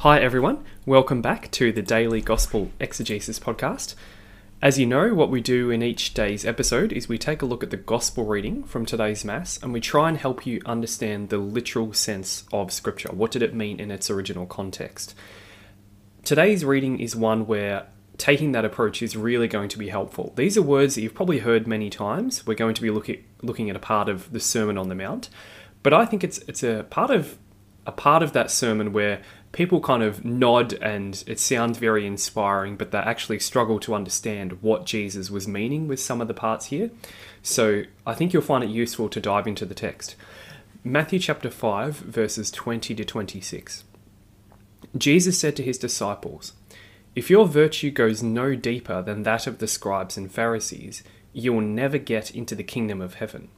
Hi, everyone. Welcome back to the Daily Gospel Exegesis podcast. As you know, what we do in each day's episode is we take a look at the Gospel reading from today's Mass and we try and help you understand the literal sense of Scripture. What did it mean in its original context? Today's reading is one where taking that approach is really going to be helpful. These are words that you've probably heard many times. We're going to be looking looking at a part of the Sermon on the Mount, but I think it's it's a part of a part of that sermon where people kind of nod and it sounds very inspiring, but they actually struggle to understand what Jesus was meaning with some of the parts here. So I think you'll find it useful to dive into the text. Matthew chapter 5, verses 20 to 26. Jesus said to his disciples, If your virtue goes no deeper than that of the scribes and Pharisees, you will never get into the kingdom of heaven.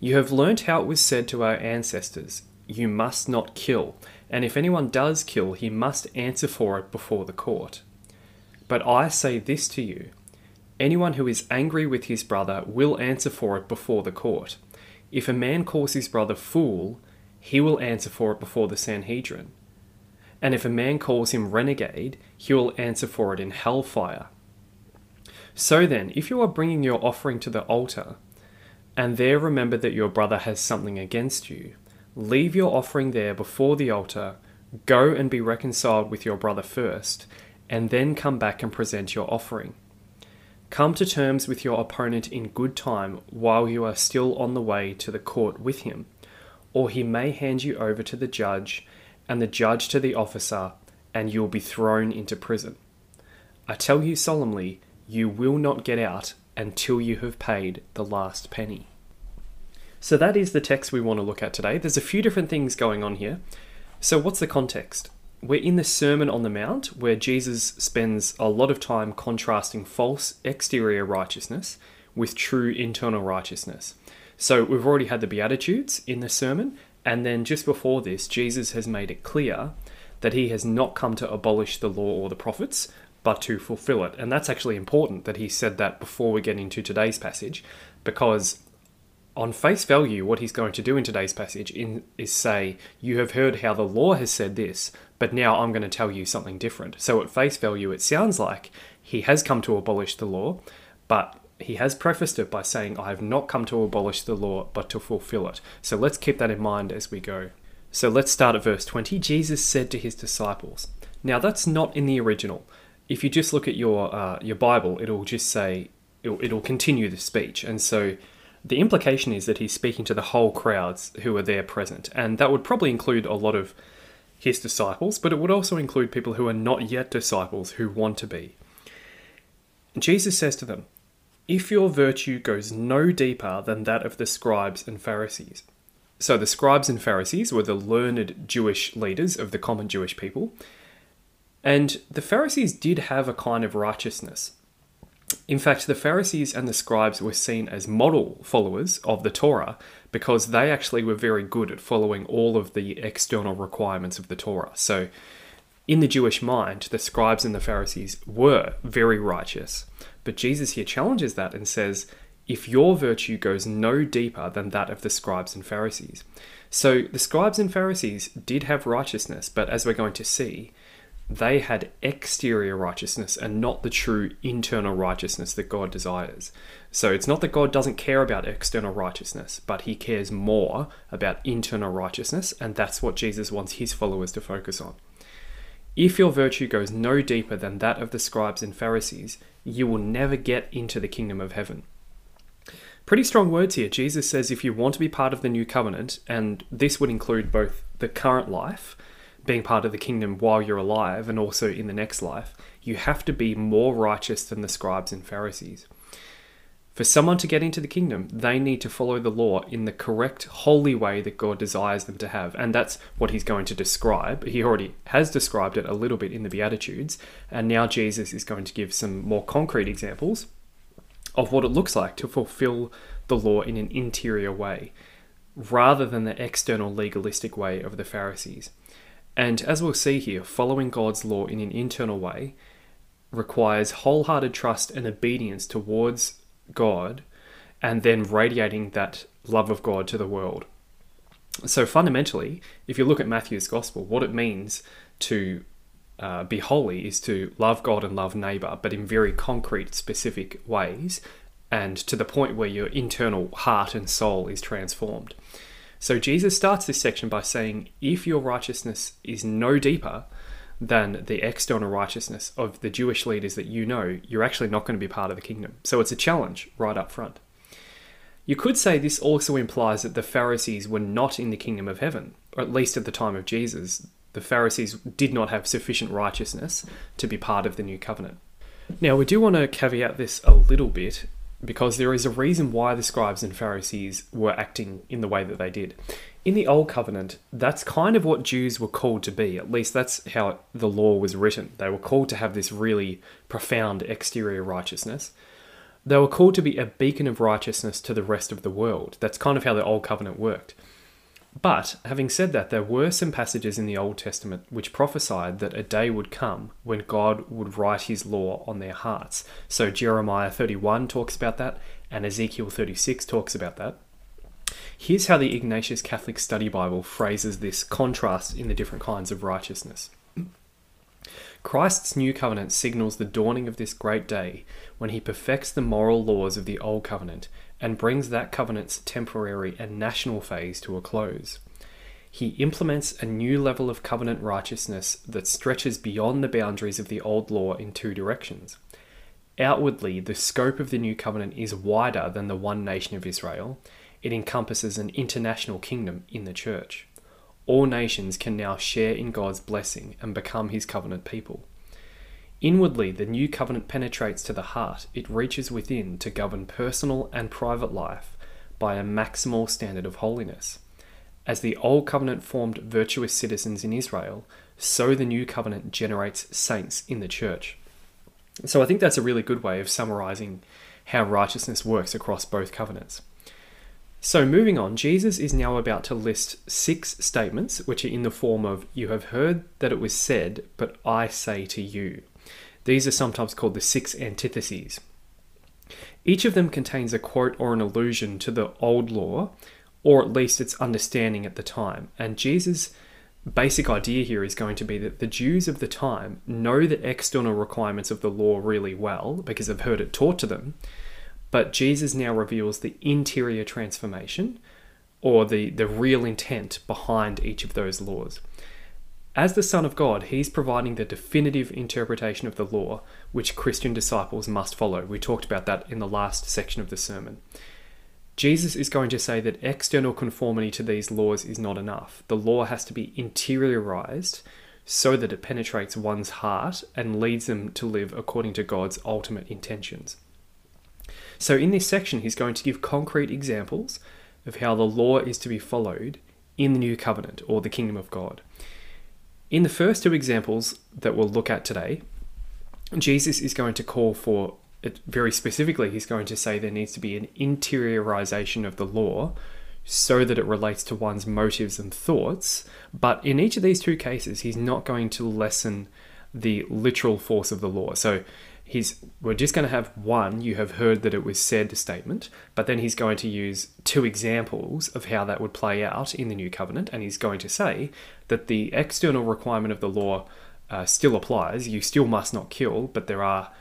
You have learnt how it was said to our ancestors, You must not kill and if anyone does kill, he must answer for it before the court. But I say this to you anyone who is angry with his brother will answer for it before the court. If a man calls his brother fool, he will answer for it before the Sanhedrin. And if a man calls him renegade, he will answer for it in hellfire. So then, if you are bringing your offering to the altar, and there remember that your brother has something against you, Leave your offering there before the altar, go and be reconciled with your brother first, and then come back and present your offering. Come to terms with your opponent in good time while you are still on the way to the court with him, or he may hand you over to the judge, and the judge to the officer, and you will be thrown into prison. I tell you solemnly, you will not get out until you have paid the last penny. So that is the text we want to look at today. There's a few different things going on here. So, what's the context? We're in the Sermon on the Mount where Jesus spends a lot of time contrasting false exterior righteousness with true internal righteousness. So, we've already had the Beatitudes in the sermon, and then just before this, Jesus has made it clear that he has not come to abolish the law or the prophets, but to fulfill it. And that's actually important that he said that before we get into today's passage, because on face value, what he's going to do in today's passage in, is say, You have heard how the law has said this, but now I'm going to tell you something different. So, at face value, it sounds like he has come to abolish the law, but he has prefaced it by saying, I have not come to abolish the law, but to fulfill it. So, let's keep that in mind as we go. So, let's start at verse 20. Jesus said to his disciples, Now, that's not in the original. If you just look at your, uh, your Bible, it'll just say, it'll, it'll continue the speech. And so, the implication is that he's speaking to the whole crowds who are there present, and that would probably include a lot of his disciples, but it would also include people who are not yet disciples who want to be. Jesus says to them, If your virtue goes no deeper than that of the scribes and Pharisees. So the scribes and Pharisees were the learned Jewish leaders of the common Jewish people, and the Pharisees did have a kind of righteousness. In fact, the Pharisees and the scribes were seen as model followers of the Torah because they actually were very good at following all of the external requirements of the Torah. So, in the Jewish mind, the scribes and the Pharisees were very righteous. But Jesus here challenges that and says, if your virtue goes no deeper than that of the scribes and Pharisees. So the scribes and Pharisees did have righteousness, but as we're going to see, they had exterior righteousness and not the true internal righteousness that God desires. So it's not that God doesn't care about external righteousness, but he cares more about internal righteousness, and that's what Jesus wants his followers to focus on. If your virtue goes no deeper than that of the scribes and Pharisees, you will never get into the kingdom of heaven. Pretty strong words here. Jesus says if you want to be part of the new covenant, and this would include both the current life being part of the kingdom while you're alive and also in the next life, you have to be more righteous than the scribes and Pharisees. For someone to get into the kingdom, they need to follow the law in the correct, holy way that God desires them to have. And that's what he's going to describe. He already has described it a little bit in the Beatitudes. And now Jesus is going to give some more concrete examples of what it looks like to fulfill the law in an interior way, rather than the external legalistic way of the Pharisees. And as we'll see here, following God's law in an internal way requires wholehearted trust and obedience towards God and then radiating that love of God to the world. So fundamentally, if you look at Matthew's gospel, what it means to uh, be holy is to love God and love neighbor, but in very concrete, specific ways, and to the point where your internal heart and soul is transformed. So Jesus starts this section by saying, if your righteousness is no deeper than the external righteousness of the Jewish leaders that you know, you're actually not going to be part of the kingdom. So it's a challenge right up front. You could say this also implies that the Pharisees were not in the kingdom of heaven, or at least at the time of Jesus. The Pharisees did not have sufficient righteousness to be part of the new covenant. Now, we do want to caveat this a little bit because there is a reason why the scribes and Pharisees were acting in the way that they did. In the Old Covenant, that's kind of what Jews were called to be. At least that's how the law was written. They were called to have this really profound exterior righteousness. They were called to be a beacon of righteousness to the rest of the world. That's kind of how the Old Covenant worked. But, having said that, there were some passages in the Old Testament which prophesied that a day would come when God would write his law on their hearts. So, Jeremiah 31 talks about that, and Ezekiel 36 talks about that. Here's how the Ignatius Catholic Study Bible phrases this contrast in the different kinds of righteousness. Christ's new covenant signals the dawning of this great day when he perfects the moral laws of the old covenant and brings that covenant's temporary and national phase to a close. He implements a new level of covenant righteousness that stretches beyond the boundaries of the old law in two directions. Outwardly, the scope of the new covenant is wider than the one nation of Israel. It encompasses an international kingdom in the church all nations can now share in God's blessing and become his covenant people. Inwardly, the new covenant penetrates to the heart, it reaches within to govern personal and private life by a maximal standard of holiness. As the old covenant formed virtuous citizens in Israel, so the new covenant generates saints in the church. So I think that's a really good way of summarizing how righteousness works across both covenants. So, moving on, Jesus is now about to list six statements which are in the form of, You have heard that it was said, but I say to you. These are sometimes called the six antitheses. Each of them contains a quote or an allusion to the old law, or at least its understanding at the time. And Jesus' basic idea here is going to be that the Jews of the time know the external requirements of the law really well because they've heard it taught to them but Jesus now reveals the interior transformation or the, the real intent behind each of those laws. As the Son of God, he's providing the definitive interpretation of the law which Christian disciples must follow. We talked about that in the last section of the sermon. Jesus is going to say that external conformity to these laws is not enough. The law has to be interiorized so that it penetrates one's heart and leads them to live according to God's ultimate intentions. So, in this section, he's going to give concrete examples of how the law is to be followed in the new covenant or the kingdom of God. In the first two examples that we'll look at today, Jesus is going to call for it very specifically, he's going to say there needs to be an interiorization of the law so that it relates to one's motives and thoughts. But in each of these two cases, he's not going to lessen the literal force of the law. So he's we're just going to have one you have heard that it was said statement but then he's going to use two examples of how that would play out in the new covenant and he's going to say that the external requirement of the law uh, still applies you still must not kill but there are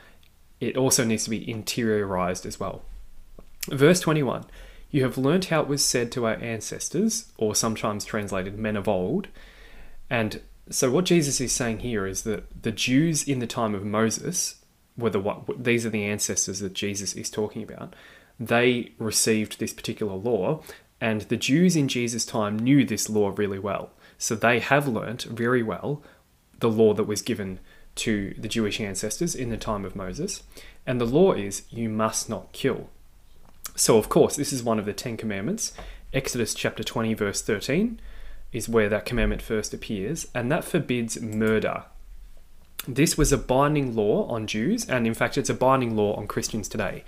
it also needs to be interiorized as well. Verse 21 you have learnt how it was said to our ancestors or sometimes translated men of old. And so what jesus is saying here is that the jews in the time of moses were the what these are the ancestors that Jesus is talking about. They received this particular law, and the Jews in Jesus' time knew this law really well. So they have learnt very well the law that was given to the Jewish ancestors in the time of Moses. And the law is you must not kill. So, of course, this is one of the Ten Commandments. Exodus chapter 20, verse 13 is where that commandment first appears, and that forbids murder this was a binding law on Jews, and in fact, it's a binding law on Christians today.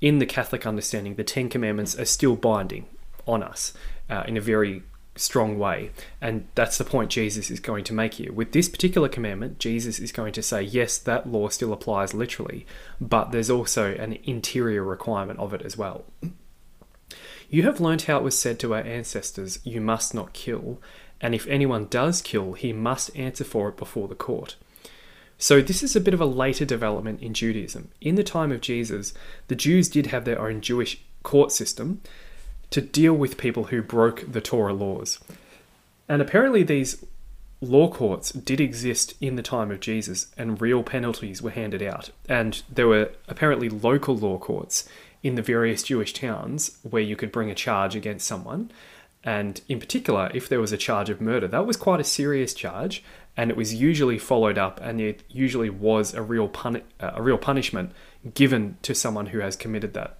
In the Catholic understanding, the Ten Commandments are still binding on us uh, in a very strong way. And that's the point Jesus is going to make here. With this particular commandment, Jesus is going to say, yes, that law still applies literally, but there's also an interior requirement of it as well. You have learnt how it was said to our ancestors, You must not kill, and if anyone does kill, he must answer for it before the court. So, this is a bit of a later development in Judaism. In the time of Jesus, the Jews did have their own Jewish court system to deal with people who broke the Torah laws. And apparently, these law courts did exist in the time of Jesus, and real penalties were handed out. And there were apparently local law courts in the various Jewish towns where you could bring a charge against someone. And in particular, if there was a charge of murder, that was quite a serious charge, and it was usually followed up, and it usually was a real puni- uh, a real punishment given to someone who has committed that.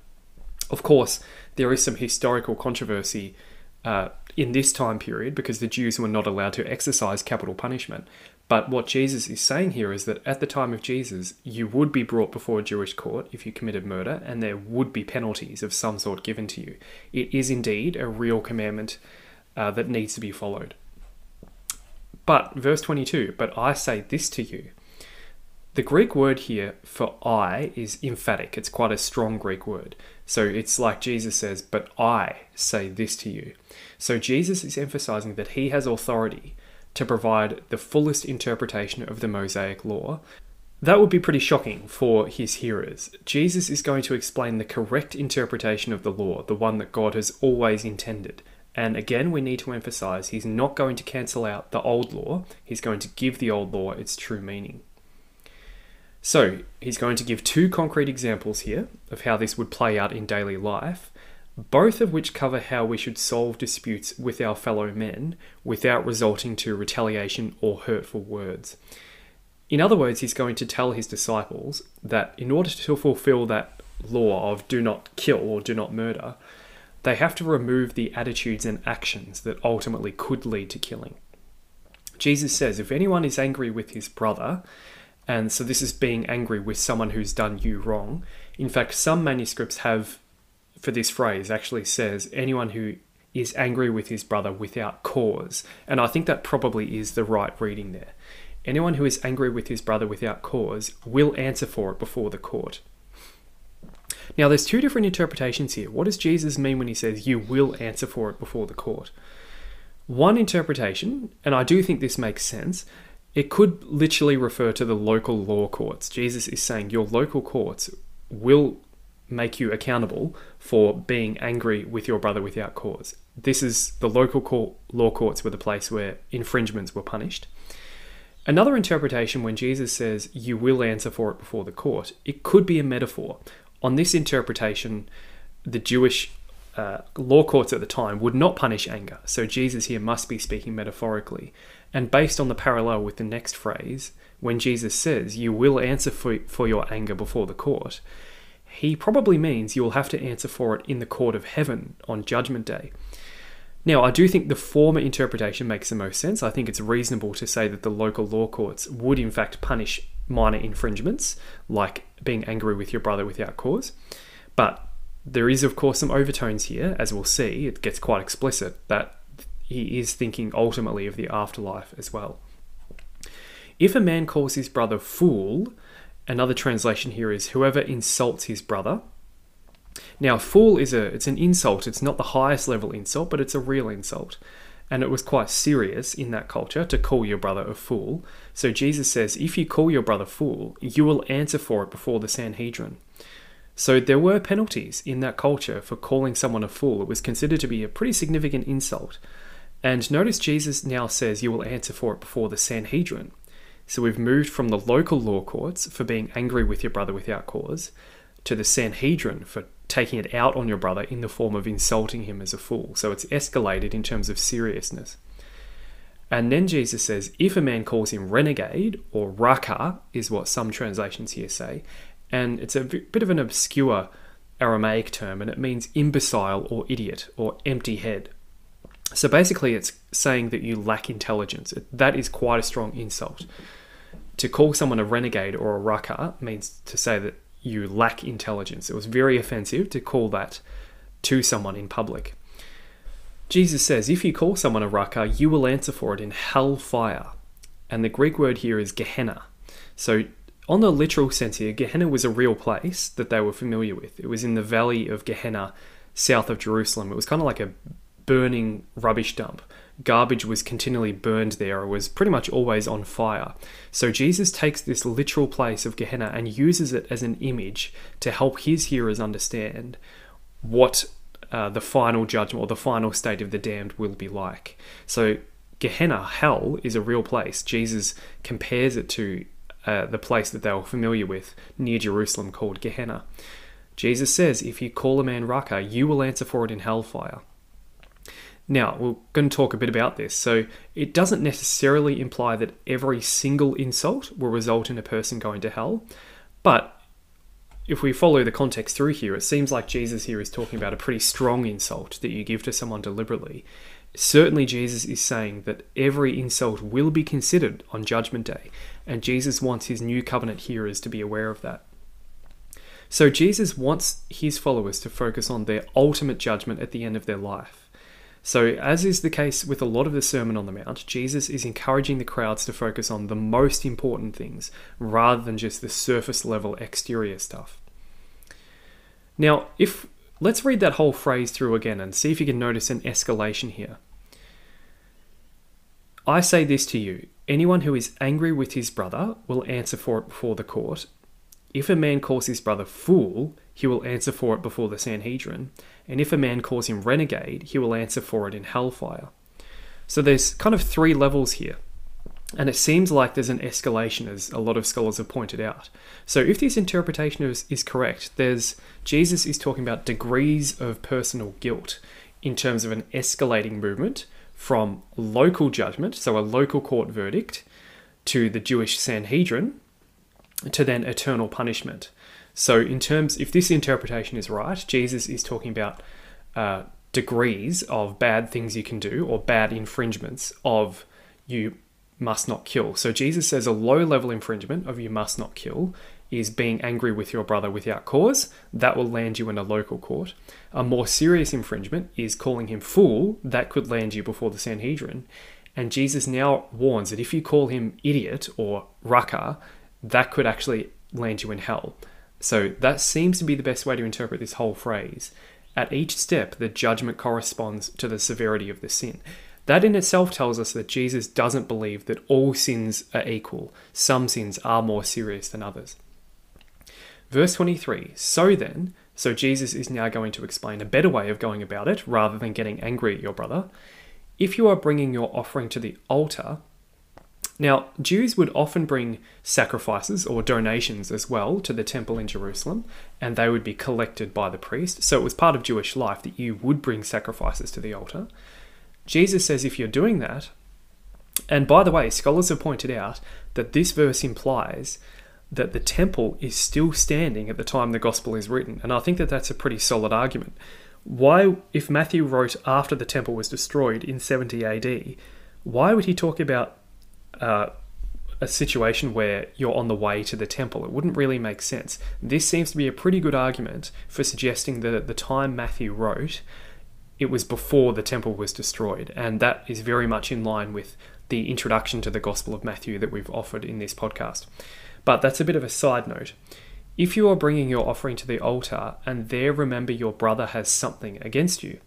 Of course, there is some historical controversy uh, in this time period because the Jews were not allowed to exercise capital punishment. But what Jesus is saying here is that at the time of Jesus, you would be brought before a Jewish court if you committed murder, and there would be penalties of some sort given to you. It is indeed a real commandment uh, that needs to be followed. But, verse 22, but I say this to you. The Greek word here for I is emphatic. It's quite a strong Greek word. So it's like Jesus says, but I say this to you. So Jesus is emphasizing that he has authority to provide the fullest interpretation of the Mosaic law. That would be pretty shocking for his hearers. Jesus is going to explain the correct interpretation of the law, the one that God has always intended. And again, we need to emphasize he's not going to cancel out the old law, he's going to give the old law its true meaning. So, he's going to give two concrete examples here of how this would play out in daily life both of which cover how we should solve disputes with our fellow men without resorting to retaliation or hurtful words. In other words, he's going to tell his disciples that in order to fulfill that law of do not kill or do not murder, they have to remove the attitudes and actions that ultimately could lead to killing. Jesus says, if anyone is angry with his brother, and so this is being angry with someone who's done you wrong. In fact, some manuscripts have for this phrase actually says anyone who is angry with his brother without cause. And I think that probably is the right reading there. Anyone who is angry with his brother without cause will answer for it before the court. Now, there's two different interpretations here. What does Jesus mean when he says, You will answer for it before the court? One interpretation, and I do think this makes sense, it could literally refer to the local law courts. Jesus is saying, Your local courts will make you accountable for being angry with your brother without cause. This is the local court, law courts were the place where infringements were punished. Another interpretation, when Jesus says, You will answer for it before the court, it could be a metaphor. On this interpretation, the Jewish uh, law courts at the time would not punish anger, so Jesus here must be speaking metaphorically. And based on the parallel with the next phrase, when Jesus says, You will answer for, for your anger before the court, he probably means you will have to answer for it in the court of heaven on Judgment Day. Now, I do think the former interpretation makes the most sense. I think it's reasonable to say that the local law courts would, in fact, punish minor infringements, like being angry with your brother without cause. But there is, of course, some overtones here, as we'll see. It gets quite explicit that he is thinking ultimately of the afterlife as well. If a man calls his brother fool, Another translation here is whoever insults his brother. Now, fool is a it's an insult. It's not the highest level insult, but it's a real insult. And it was quite serious in that culture to call your brother a fool. So Jesus says, if you call your brother fool, you will answer for it before the Sanhedrin. So there were penalties in that culture for calling someone a fool. It was considered to be a pretty significant insult. And notice Jesus now says you will answer for it before the Sanhedrin. So we've moved from the local law courts for being angry with your brother without cause to the Sanhedrin for taking it out on your brother in the form of insulting him as a fool. So it's escalated in terms of seriousness. And then Jesus says, if a man calls him renegade, or raka, is what some translations here say, and it's a bit of an obscure Aramaic term, and it means imbecile or idiot or empty head. So basically, it's saying that you lack intelligence. That is quite a strong insult to call someone a renegade or a raka means to say that you lack intelligence. It was very offensive to call that to someone in public. Jesus says, if you call someone a raka, you will answer for it in hell fire. And the Greek word here is Gehenna. So, on the literal sense here, Gehenna was a real place that they were familiar with. It was in the valley of Gehenna, south of Jerusalem. It was kind of like a burning rubbish dump. Garbage was continually burned there, it was pretty much always on fire. So Jesus takes this literal place of Gehenna and uses it as an image to help his hearers understand what uh, the final judgment or the final state of the damned will be like. So, Gehenna, hell, is a real place. Jesus compares it to uh, the place that they were familiar with near Jerusalem called Gehenna. Jesus says, If you call a man Raca, you will answer for it in hellfire. Now, we're going to talk a bit about this. So, it doesn't necessarily imply that every single insult will result in a person going to hell, but if we follow the context through here, it seems like Jesus here is talking about a pretty strong insult that you give to someone deliberately. Certainly, Jesus is saying that every insult will be considered on Judgment Day, and Jesus wants his new covenant hearers to be aware of that. So, Jesus wants his followers to focus on their ultimate judgment at the end of their life. So, as is the case with a lot of the Sermon on the Mount, Jesus is encouraging the crowds to focus on the most important things rather than just the surface level exterior stuff. Now, if Let's read that whole phrase through again and see if you can notice an escalation here. I say this to you anyone who is angry with his brother will answer for it before the court. If a man calls his brother fool, he will answer for it before the Sanhedrin. And if a man calls him renegade, he will answer for it in hellfire. So there's kind of three levels here. And it seems like there's an escalation, as a lot of scholars have pointed out. So, if this interpretation is, is correct, there's Jesus is talking about degrees of personal guilt in terms of an escalating movement from local judgment, so a local court verdict, to the Jewish Sanhedrin, to then eternal punishment. So, in terms, if this interpretation is right, Jesus is talking about uh, degrees of bad things you can do or bad infringements of you must not kill. So Jesus says a low level infringement of you must not kill is being angry with your brother without cause. That will land you in a local court. A more serious infringement is calling him fool. That could land you before the Sanhedrin. And Jesus now warns that if you call him idiot or raca, that could actually land you in hell. So that seems to be the best way to interpret this whole phrase. At each step, the judgment corresponds to the severity of the sin. That in itself tells us that Jesus doesn't believe that all sins are equal. Some sins are more serious than others. Verse 23 So then, so Jesus is now going to explain a better way of going about it rather than getting angry at your brother. If you are bringing your offering to the altar, now, Jews would often bring sacrifices or donations as well to the temple in Jerusalem, and they would be collected by the priest. So it was part of Jewish life that you would bring sacrifices to the altar. Jesus says if you're doing that, and by the way, scholars have pointed out that this verse implies that the temple is still standing at the time the gospel is written. And I think that that's a pretty solid argument. Why, if Matthew wrote after the temple was destroyed in 70 AD, why would he talk about uh, a situation where you're on the way to the temple? It wouldn't really make sense. This seems to be a pretty good argument for suggesting that at the time Matthew wrote, it was before the temple was destroyed. And that is very much in line with the introduction to the Gospel of Matthew that we've offered in this podcast. But that's a bit of a side note. If you are bringing your offering to the altar and there remember your brother has something against you,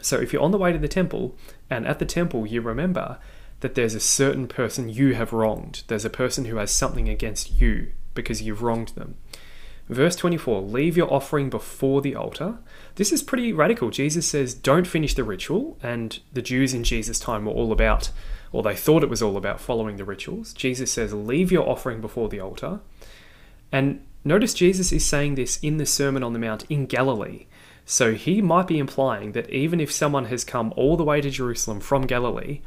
so if you're on the way to the temple and at the temple you remember that there's a certain person you have wronged, there's a person who has something against you because you've wronged them, Verse 24 Leave your offering before the altar. This is pretty radical. Jesus says, Don't finish the ritual. And the Jews in Jesus' time were all about, or they thought it was all about following the rituals. Jesus says, Leave your offering before the altar. And notice Jesus is saying this in the Sermon on the Mount in Galilee. So he might be implying that even if someone has come all the way to Jerusalem from Galilee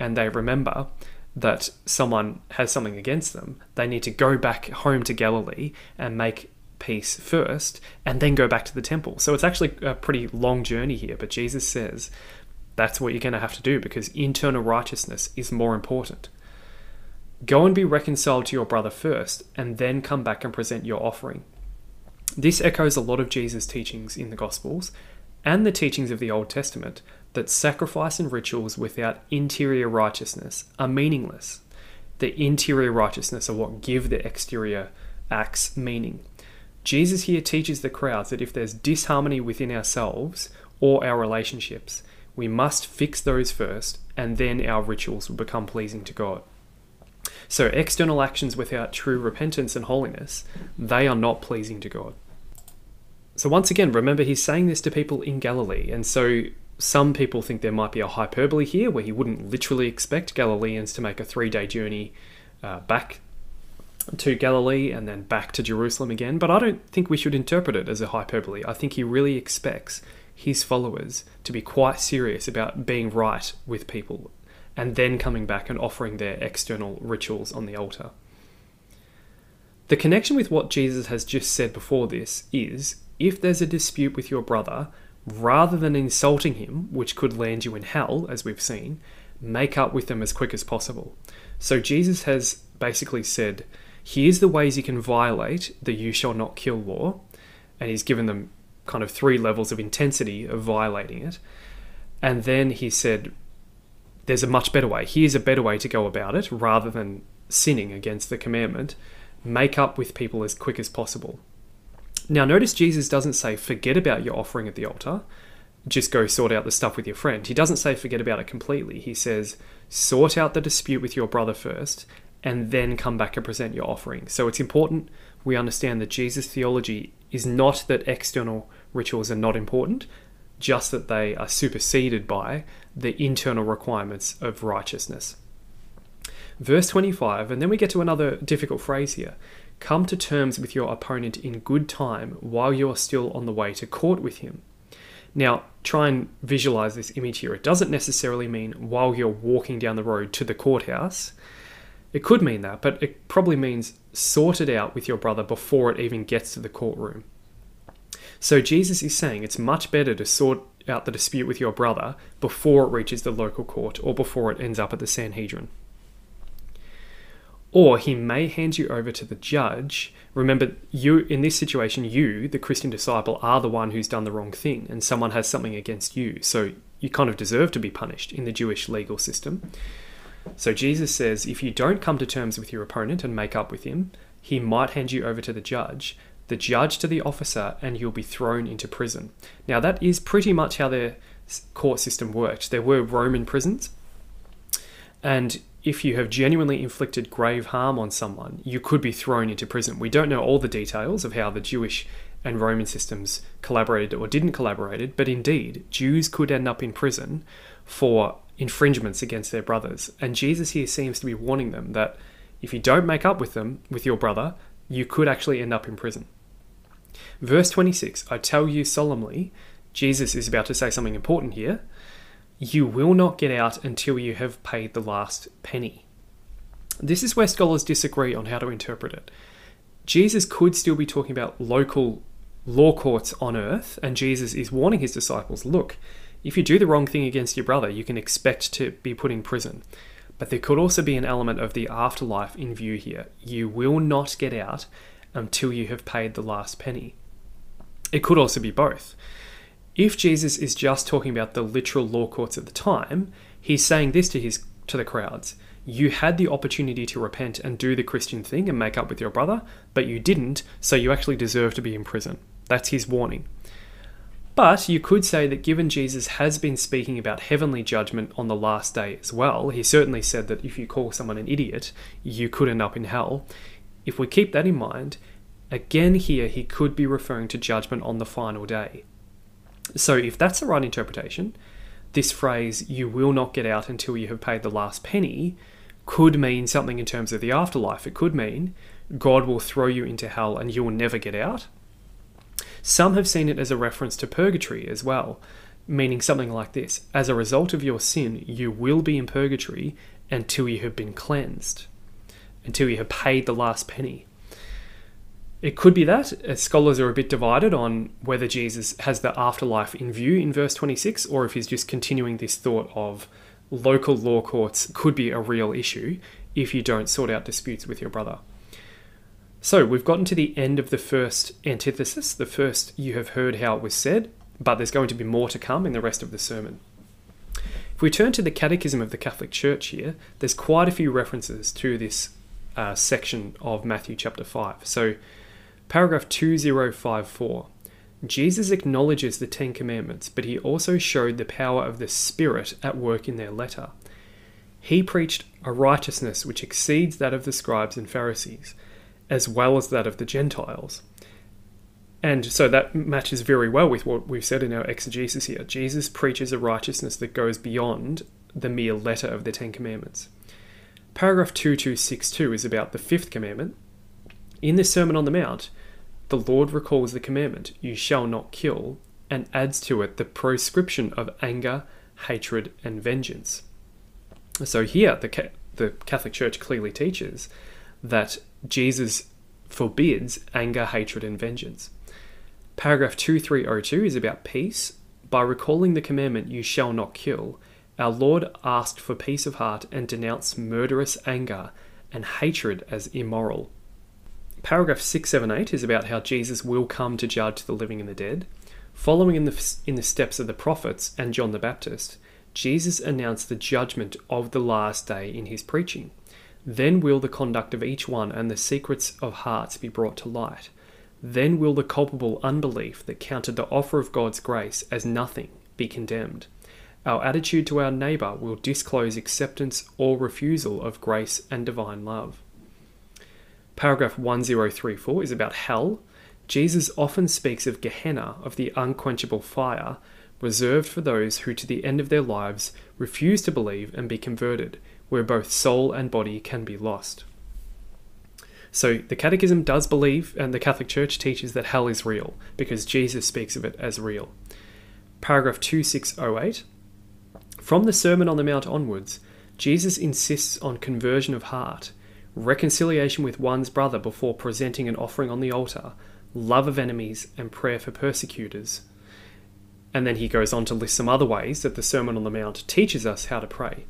and they remember that someone has something against them, they need to go back home to Galilee and make peace first and then go back to the temple. So it's actually a pretty long journey here, but Jesus says that's what you're going to have to do because internal righteousness is more important. Go and be reconciled to your brother first and then come back and present your offering. This echoes a lot of Jesus' teachings in the Gospels and the teachings of the Old Testament that sacrifice and rituals without interior righteousness are meaningless. The interior righteousness are what give the exterior acts meaning. Jesus here teaches the crowds that if there's disharmony within ourselves or our relationships, we must fix those first, and then our rituals will become pleasing to God. So, external actions without true repentance and holiness, they are not pleasing to God. So, once again, remember he's saying this to people in Galilee, and so some people think there might be a hyperbole here where he wouldn't literally expect Galileans to make a three day journey uh, back to Galilee and then back to Jerusalem again, but I don't think we should interpret it as a hyperbole. I think he really expects his followers to be quite serious about being right with people and then coming back and offering their external rituals on the altar. The connection with what Jesus has just said before this is if there's a dispute with your brother, rather than insulting him, which could land you in hell, as we've seen, make up with them as quick as possible. So Jesus has basically said, here's the ways you can violate the you shall not kill law, and he's given them kind of three levels of intensity of violating it. And then he said, there's a much better way. Here's a better way to go about it rather than sinning against the commandment. Make up with people as quick as possible. Now, notice Jesus doesn't say, forget about your offering at the altar, just go sort out the stuff with your friend. He doesn't say, forget about it completely. He says, sort out the dispute with your brother first, and then come back and present your offering. So it's important we understand that Jesus' theology is not that external rituals are not important, just that they are superseded by the internal requirements of righteousness. Verse 25, and then we get to another difficult phrase here. Come to terms with your opponent in good time while you are still on the way to court with him. Now, try and visualize this image here. It doesn't necessarily mean while you're walking down the road to the courthouse. It could mean that, but it probably means sort it out with your brother before it even gets to the courtroom. So Jesus is saying it's much better to sort out the dispute with your brother before it reaches the local court or before it ends up at the Sanhedrin or he may hand you over to the judge. Remember, you in this situation, you, the Christian disciple, are the one who's done the wrong thing, and someone has something against you. So you kind of deserve to be punished in the Jewish legal system. So Jesus says if you don't come to terms with your opponent and make up with him, he might hand you over to the judge, the judge to the officer, and you'll be thrown into prison. Now, that is pretty much how their court system worked. There were Roman prisons, and if you have genuinely inflicted grave harm on someone, you could be thrown into prison. We don't know all the details of how the Jewish and Roman systems collaborated or didn't collaborated, but indeed, Jews could end up in prison for infringements against their brothers. And Jesus here seems to be warning them that if you don't make up with them, with your brother, you could actually end up in prison. Verse 26 I tell you solemnly, Jesus is about to say something important here you will not get out until you have paid the last penny. This is where scholars disagree on how to interpret it. Jesus could still be talking about local law courts on earth, and Jesus is warning his disciples look, if you do the wrong thing against your brother, you can expect to be put in prison. But there could also be an element of the afterlife in view here. You will not get out until you have paid the last penny. It could also be both. If Jesus is just talking about the literal law courts at the time, he's saying this to his to the crowds. You had the opportunity to repent and do the Christian thing and make up with your brother, but you didn't, so you actually deserve to be in prison. That's his warning. But you could say that given Jesus has been speaking about heavenly judgment on the last day as well, he certainly said that if you call someone an idiot, you could end up in hell. If we keep that in mind, again here he could be referring to judgment on the final day. So, if that's the right interpretation, this phrase, you will not get out until you have paid the last penny, could mean something in terms of the afterlife. It could mean God will throw you into hell and you will never get out. Some have seen it as a reference to purgatory as well, meaning something like this As a result of your sin, you will be in purgatory until you have been cleansed, until you have paid the last penny. It could be that. Scholars are a bit divided on whether Jesus has the afterlife in view in verse 26 or if he's just continuing this thought of local law courts could be a real issue if you don't sort out disputes with your brother. So we've gotten to the end of the first antithesis, the first you have heard how it was said, but there's going to be more to come in the rest of the sermon. If we turn to the Catechism of the Catholic Church here, there's quite a few references to this uh, section of Matthew chapter 5. So Paragraph 2054. Jesus acknowledges the Ten Commandments, but he also showed the power of the Spirit at work in their letter. He preached a righteousness which exceeds that of the scribes and Pharisees, as well as that of the Gentiles. And so that matches very well with what we've said in our exegesis here. Jesus preaches a righteousness that goes beyond the mere letter of the Ten Commandments. Paragraph 2262 is about the fifth commandment. In the Sermon on the Mount, the Lord recalls the commandment, You shall not kill, and adds to it the proscription of anger, hatred, and vengeance. So here, the, the Catholic Church clearly teaches that Jesus forbids anger, hatred, and vengeance. Paragraph 2302 is about peace. By recalling the commandment, You shall not kill, our Lord asked for peace of heart and denounced murderous anger and hatred as immoral. Paragraph 678 is about how Jesus will come to judge the living and the dead. Following in the, in the steps of the prophets and John the Baptist, Jesus announced the judgment of the last day in his preaching. Then will the conduct of each one and the secrets of hearts be brought to light. Then will the culpable unbelief that counted the offer of God's grace as nothing be condemned. Our attitude to our neighbour will disclose acceptance or refusal of grace and divine love. Paragraph 1034 is about hell. Jesus often speaks of Gehenna, of the unquenchable fire, reserved for those who to the end of their lives refuse to believe and be converted, where both soul and body can be lost. So the Catechism does believe, and the Catholic Church teaches that hell is real, because Jesus speaks of it as real. Paragraph 2608 From the Sermon on the Mount onwards, Jesus insists on conversion of heart reconciliation with one's brother before presenting an offering on the altar, love of enemies, and prayer for persecutors. And then he goes on to list some other ways that the Sermon on the Mount teaches us how to pray.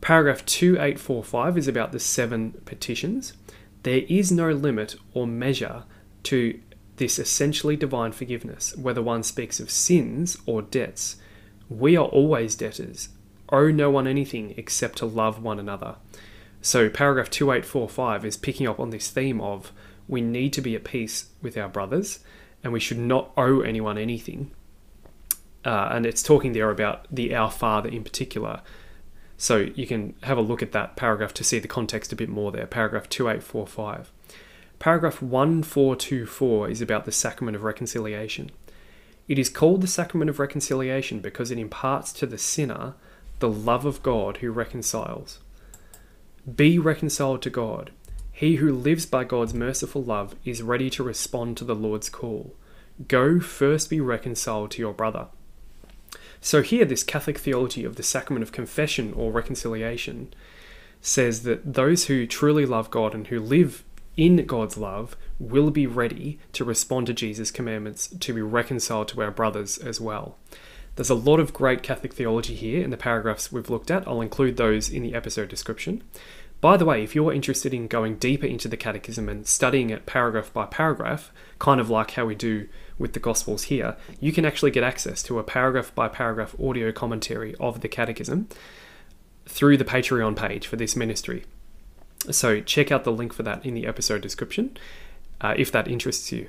Paragraph 2845 is about the seven petitions. There is no limit or measure to this essentially divine forgiveness, whether one speaks of sins or debts. We are always debtors, owe no one anything except to love one another. So, paragraph 2845 is picking up on this theme of we need to be at peace with our brothers and we should not owe anyone anything. Uh, and it's talking there about the Our Father in particular. So, you can have a look at that paragraph to see the context a bit more there. Paragraph 2845. Paragraph 1424 is about the sacrament of reconciliation. It is called the sacrament of reconciliation because it imparts to the sinner the love of God who reconciles. Be reconciled to God. He who lives by God's merciful love is ready to respond to the Lord's call. Go first be reconciled to your brother. So, here, this Catholic theology of the sacrament of confession or reconciliation says that those who truly love God and who live in God's love will be ready to respond to Jesus' commandments to be reconciled to our brothers as well. There's a lot of great Catholic theology here in the paragraphs we've looked at. I'll include those in the episode description. By the way, if you're interested in going deeper into the Catechism and studying it paragraph by paragraph, kind of like how we do with the Gospels here, you can actually get access to a paragraph by paragraph audio commentary of the Catechism through the Patreon page for this ministry. So check out the link for that in the episode description uh, if that interests you.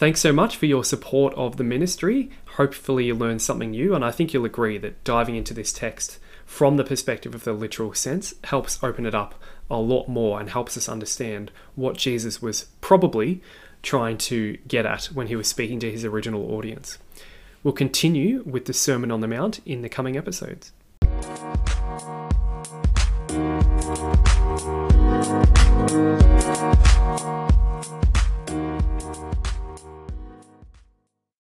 Thanks so much for your support of the ministry. Hopefully, you learned something new, and I think you'll agree that diving into this text from the perspective of the literal sense helps open it up a lot more and helps us understand what Jesus was probably trying to get at when he was speaking to his original audience. We'll continue with the Sermon on the Mount in the coming episodes.